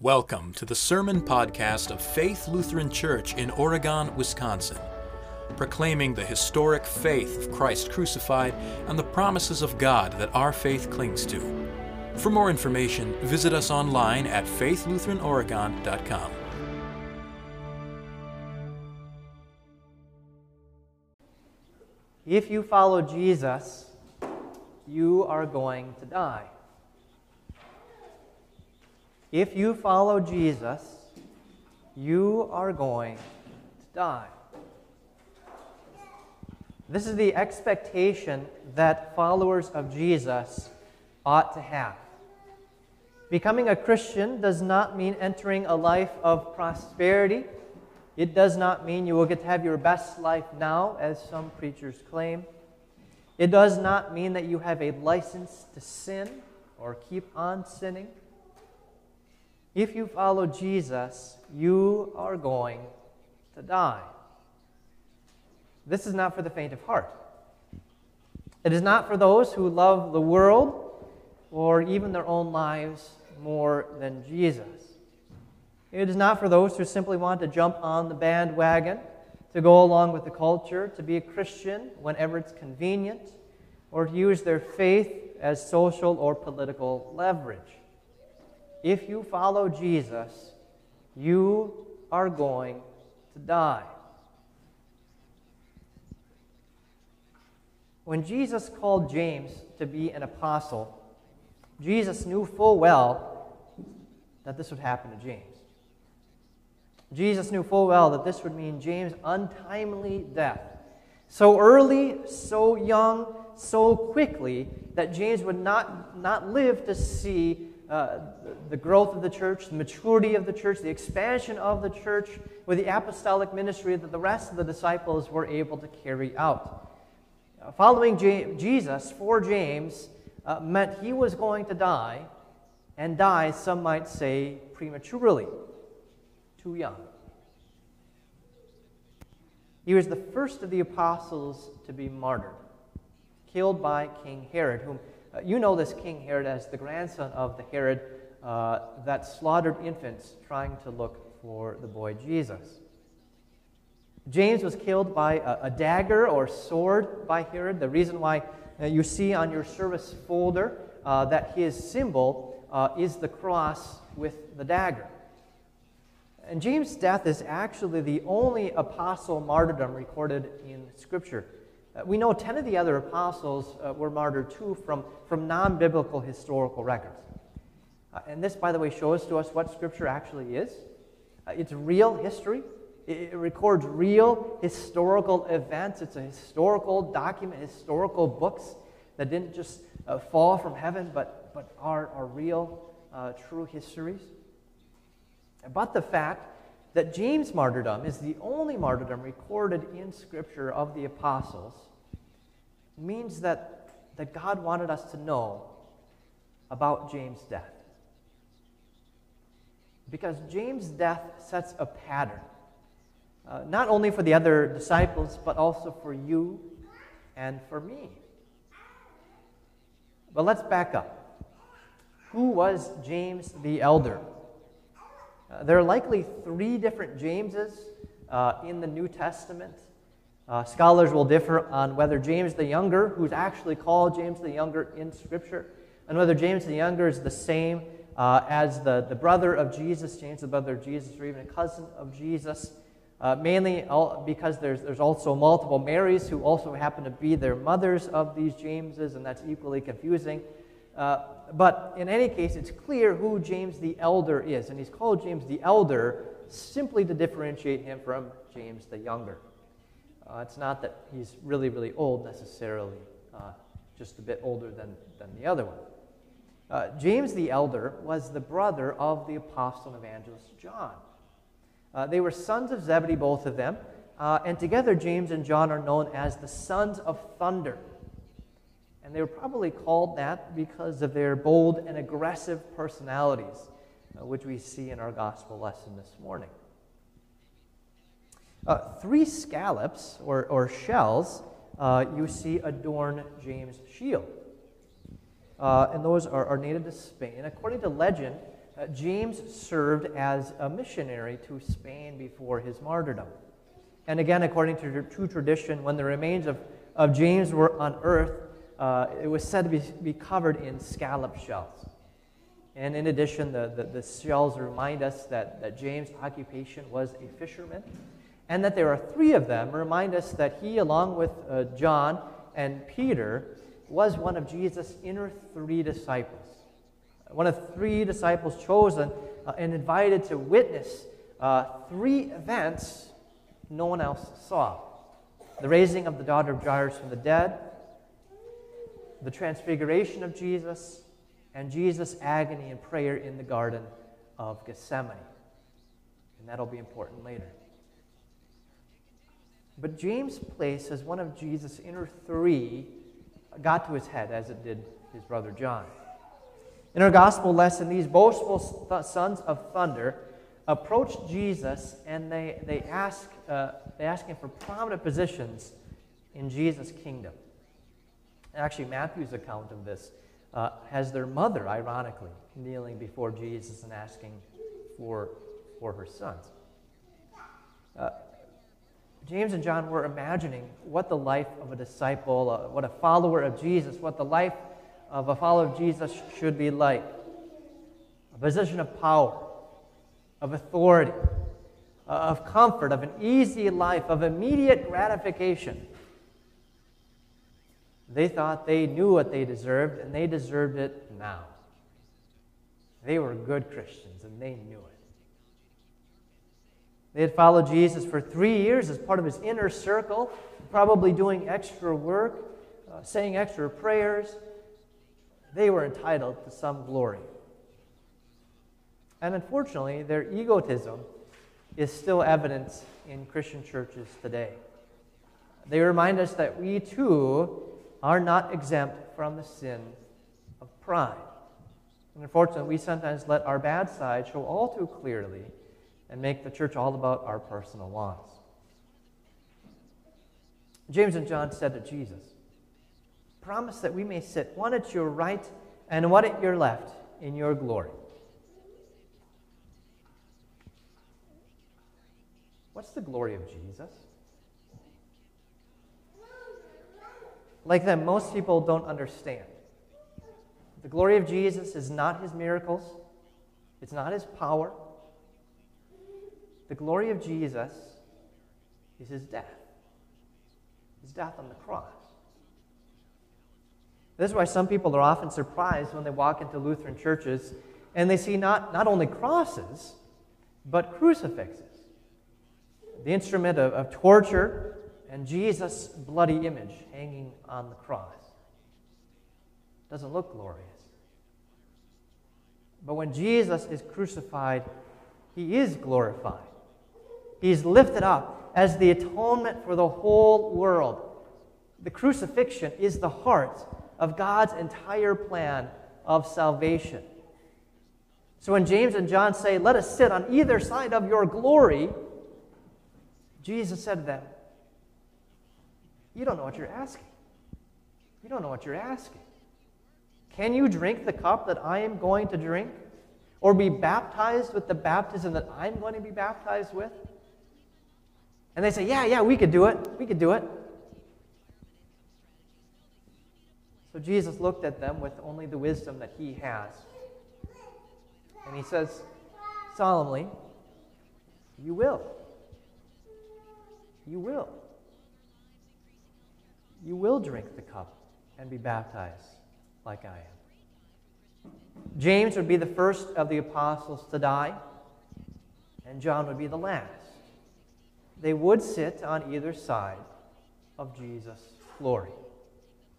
Welcome to the Sermon Podcast of Faith Lutheran Church in Oregon, Wisconsin, proclaiming the historic faith of Christ crucified and the promises of God that our faith clings to. For more information, visit us online at faithlutheranoregon.com. If you follow Jesus, you are going to die. If you follow Jesus, you are going to die. This is the expectation that followers of Jesus ought to have. Becoming a Christian does not mean entering a life of prosperity. It does not mean you will get to have your best life now, as some preachers claim. It does not mean that you have a license to sin or keep on sinning. If you follow Jesus, you are going to die. This is not for the faint of heart. It is not for those who love the world or even their own lives more than Jesus. It is not for those who simply want to jump on the bandwagon, to go along with the culture, to be a Christian whenever it's convenient, or to use their faith as social or political leverage. If you follow Jesus, you are going to die. When Jesus called James to be an apostle, Jesus knew full well that this would happen to James. Jesus knew full well that this would mean James' untimely death. So early, so young, so quickly that James would not, not live to see uh, the growth of the church, the maturity of the church, the expansion of the church with the apostolic ministry that the rest of the disciples were able to carry out. Uh, following James, Jesus for James uh, meant he was going to die, and die, some might say, prematurely, too young. He was the first of the apostles to be martyred, killed by King Herod, whom uh, you know this King Herod as the grandson of the Herod uh, that slaughtered infants trying to look for the boy Jesus. James was killed by a, a dagger or sword by Herod. The reason why uh, you see on your service folder uh, that his symbol uh, is the cross with the dagger. And James' death is actually the only apostle martyrdom recorded in Scripture. Uh, we know 10 of the other apostles uh, were martyred too from, from non biblical historical records. Uh, and this, by the way, shows to us what Scripture actually is. It's real history, it, it, records real historical events. It's a historical document, historical books that didn't just uh, fall from heaven, but, but are, are real, uh, true histories. But the fact that James' martyrdom is the only martyrdom recorded in Scripture of the apostles means that, that God wanted us to know about James' death. Because James' death sets a pattern, uh, not only for the other disciples, but also for you and for me. But let's back up. Who was James the elder? Uh, there are likely three different Jameses uh, in the New Testament. Uh, scholars will differ on whether James the Younger, who's actually called James the Younger in Scripture, and whether James the Younger is the same uh, as the, the brother of Jesus, James the brother of Jesus, or even a cousin of Jesus. Uh, mainly all, because there's, there's also multiple Marys who also happen to be their mothers of these Jameses, and that's equally confusing. Uh, but in any case, it's clear who James the Elder is. And he's called James the Elder simply to differentiate him from James the Younger. Uh, it's not that he's really, really old necessarily, uh, just a bit older than, than the other one. Uh, James the Elder was the brother of the apostle and evangelist John. Uh, they were sons of Zebedee, both of them, uh, and together James and John are known as the sons of thunder. And they were probably called that because of their bold and aggressive personalities, uh, which we see in our gospel lesson this morning. Uh, three scallops, or, or shells, uh, you see adorn James' shield. Uh, and those are, are native to Spain. According to legend, uh, James served as a missionary to Spain before his martyrdom. And again, according to true tradition, when the remains of, of James were unearthed, uh, it was said to be, be covered in scallop shells. And in addition, the, the, the, shells remind us that, that James' occupation was a fisherman, and that there are three of them remind us that he, along with uh, John and Peter, was one of Jesus' inner three disciples. One of three disciples chosen uh, and invited to witness uh, three events no one else saw the raising of the daughter of Jairus from the dead, the transfiguration of Jesus, and Jesus' agony and prayer in the Garden of Gethsemane. And that'll be important later. But James' place as one of Jesus' inner three got to his head, as it did his brother John. In our gospel lesson, these boastful th- sons of thunder approach Jesus and they, they, ask, uh, they ask him for prominent positions in Jesus' kingdom. Actually, Matthew's account of this uh, has their mother, ironically, kneeling before Jesus and asking for, for her sons. Uh, James and John were imagining what the life of a disciple, uh, what a follower of Jesus, what the life of a follower of Jesus should be like. A position of power, of authority, uh, of comfort, of an easy life, of immediate gratification. They thought they knew what they deserved, and they deserved it now. They were good Christians, and they knew it. They had followed Jesus for three years as part of his inner circle, probably doing extra work, uh, saying extra prayers. They were entitled to some glory. And unfortunately, their egotism is still evident in Christian churches today. They remind us that we too are not exempt from the sin of pride. And unfortunately, we sometimes let our bad side show all too clearly and make the church all about our personal wants. James and John said to Jesus, Promise that we may sit one at your right and one at your left in your glory. What's the glory of Jesus? Like them, most people don't understand. The glory of Jesus is not his miracles, it's not his power. The glory of Jesus is his death, his death on the cross. This is why some people are often surprised when they walk into Lutheran churches and they see not, not only crosses, but crucifixes the instrument of, of torture, and Jesus' bloody image hanging on the cross. Doesn't look glorious. But when Jesus is crucified, he is glorified. He's lifted up as the atonement for the whole world. The crucifixion is the heart of God's entire plan of salvation. So when James and John say, Let us sit on either side of your glory, Jesus said to them, You don't know what you're asking. You don't know what you're asking. Can you drink the cup that I am going to drink? Or be baptized with the baptism that I'm going to be baptized with? And they say, Yeah, yeah, we could do it. We could do it. So Jesus looked at them with only the wisdom that he has. And he says solemnly, You will. You will. You will drink the cup and be baptized like I am. James would be the first of the apostles to die, and John would be the last. They would sit on either side of Jesus' glory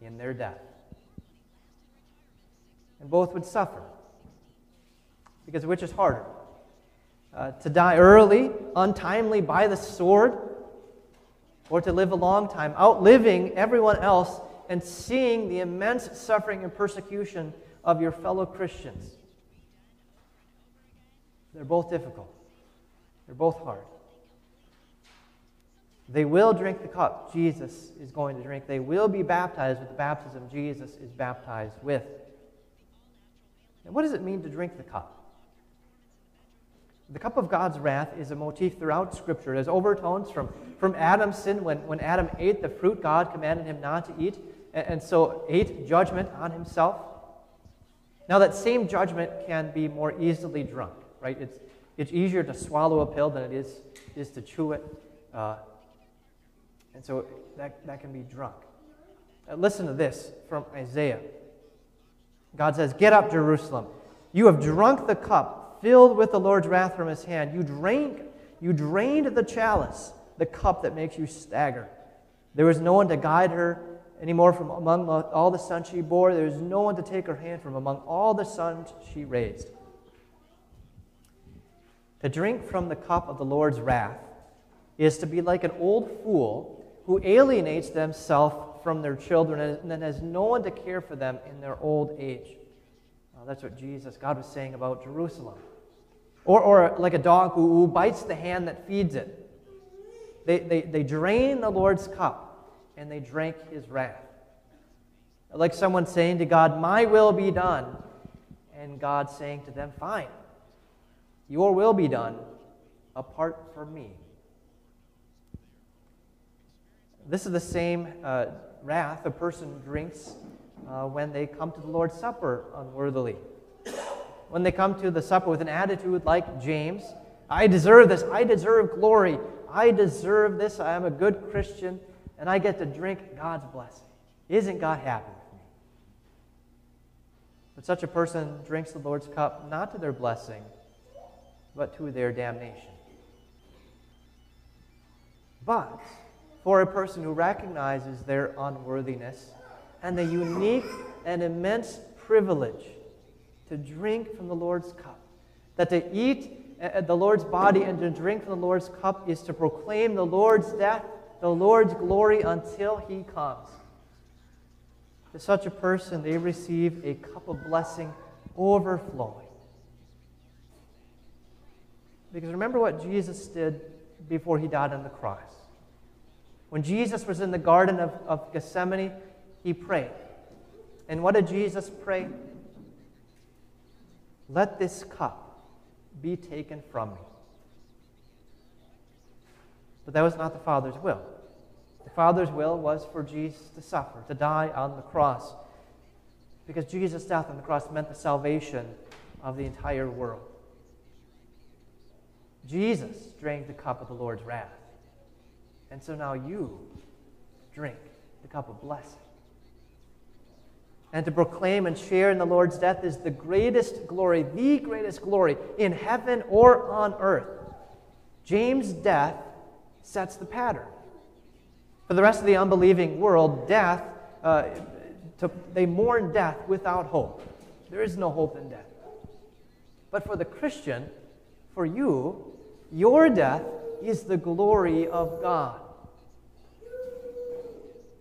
in their death. And both would suffer. Because which is harder? Uh, to die early, untimely by the sword, or to live a long time, outliving everyone else and seeing the immense suffering and persecution of your fellow Christians. They're both difficult, they're both hard. They will drink the cup Jesus is going to drink. They will be baptized with the baptism Jesus is baptized with. And what does it mean to drink the cup? The cup of God's wrath is a motif throughout Scripture. There's overtones from, from Adam's sin when, when Adam ate the fruit God commanded him not to eat, and, and so ate judgment on himself. Now, that same judgment can be more easily drunk, right? It's, it's easier to swallow a pill than it is, is to chew it. Uh, and so that, that can be drunk. Now listen to this from Isaiah. God says, Get up, Jerusalem. You have drunk the cup filled with the Lord's wrath from his hand. You drank, you drained the chalice, the cup that makes you stagger. There was no one to guide her anymore from among all the sons she bore. There was no one to take her hand from among all the sons she raised. To drink from the cup of the Lord's wrath is to be like an old fool who alienates themselves from their children and then has no one to care for them in their old age. Well, that's what Jesus, God was saying about Jerusalem. Or, or like a dog who, who bites the hand that feeds it. They, they, they drain the Lord's cup and they drank his wrath. Like someone saying to God, My will be done. And God saying to them, Fine, your will be done apart from me. This is the same uh, wrath a person drinks uh, when they come to the Lord's Supper unworthily. When they come to the supper with an attitude like James, I deserve this, I deserve glory, I deserve this, I am a good Christian, and I get to drink God's blessing. Isn't God happy with me? But such a person drinks the Lord's cup not to their blessing, but to their damnation. But for a person who recognizes their unworthiness and the unique and immense privilege to drink from the Lord's cup. That to eat uh, uh, the Lord's body and to drink from the Lord's cup is to proclaim the Lord's death, the Lord's glory until he comes. To such a person, they receive a cup of blessing overflowing. Because remember what Jesus did before he died on the cross. When Jesus was in the Garden of, of Gethsemane, he prayed. And what did Jesus pray? Let this cup be taken from me. But that was not the Father's will. The Father's will was for Jesus to suffer, to die on the cross, because Jesus' death on the cross meant the salvation of the entire world. Jesus drank the cup of the Lord's wrath. And so now you drink the cup of blessing. And to proclaim and share in the Lord's death is the greatest glory, the greatest glory in heaven or on earth. James' death sets the pattern. For the rest of the unbelieving world, death, uh, to, they mourn death without hope. There is no hope in death. But for the Christian, for you, your death is the glory of God.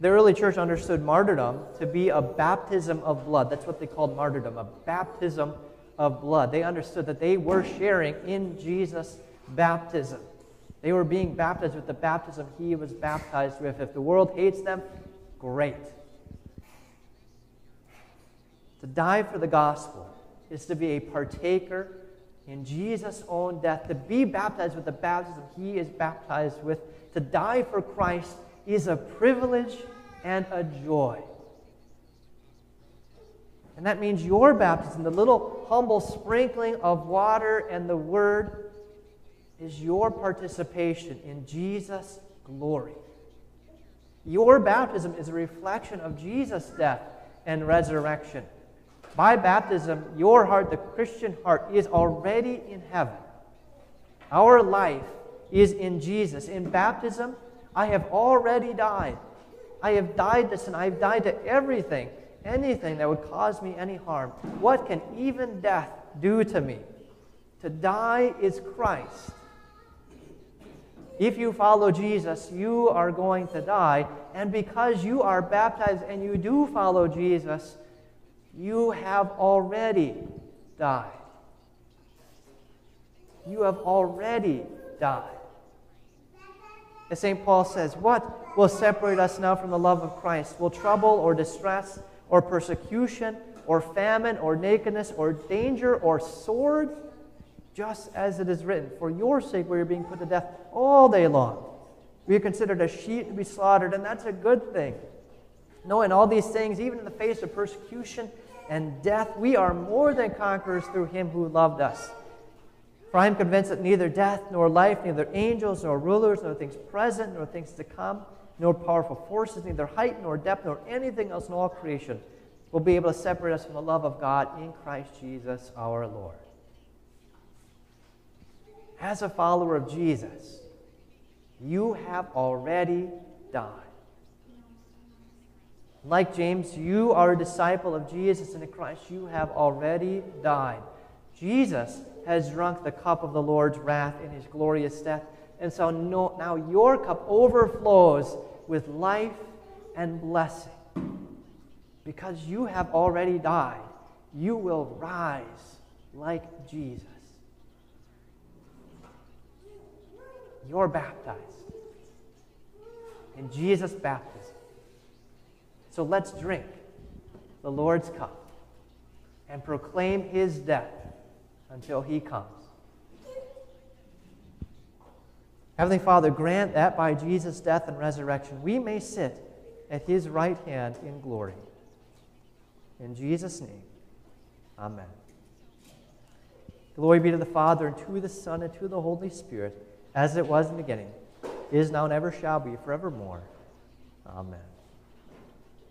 The early church understood martyrdom to be a baptism of blood. That's what they called martyrdom, a baptism of blood. They understood that they were sharing in Jesus' baptism. They were being baptized with the baptism he was baptized with. If the world hates them, great. To die for the gospel is to be a partaker in Jesus' own death, to be baptized with the baptism he is baptized with, to die for Christ is a privilege and a joy. And that means your baptism, the little humble sprinkling of water and the word, is your participation in Jesus' glory. Your baptism is a reflection of Jesus' death and resurrection. By baptism, your heart, the Christian heart, is already in heaven. Our life is in Jesus. In baptism, I have already died. I have died to sin. I have died to everything, anything that would cause me any harm. What can even death do to me? To die is Christ. If you follow Jesus, you are going to die. And because you are baptized and you do follow Jesus, you have already died. You have already died. As St. Paul says, What will separate us now from the love of Christ? Will trouble or distress or persecution or famine or nakedness or danger or sword? just as it is written, For your sake we are being put to death all day long. We are considered a sheep to be slaughtered, and that's a good thing. Knowing all these things, even in the face of persecution and death, we are more than conquerors through him who loved us. For I am convinced that neither death nor life, neither angels nor rulers, nor things present nor things to come, nor powerful forces, neither height nor depth nor anything else in all creation will be able to separate us from the love of God in Christ Jesus our Lord. As a follower of Jesus, you have already died. Like James, you are a disciple of Jesus and in Christ. You have already died. Jesus has drunk the cup of the Lord's wrath in his glorious death. And so no, now your cup overflows with life and blessing. Because you have already died, you will rise like Jesus. You're baptized in Jesus' baptism. So let's drink the Lord's cup and proclaim his death until he comes. Heavenly Father, grant that by Jesus' death and resurrection we may sit at his right hand in glory. In Jesus' name, amen. Glory be to the Father, and to the Son, and to the Holy Spirit, as it was in the beginning, is now, and ever shall be, forevermore. Amen.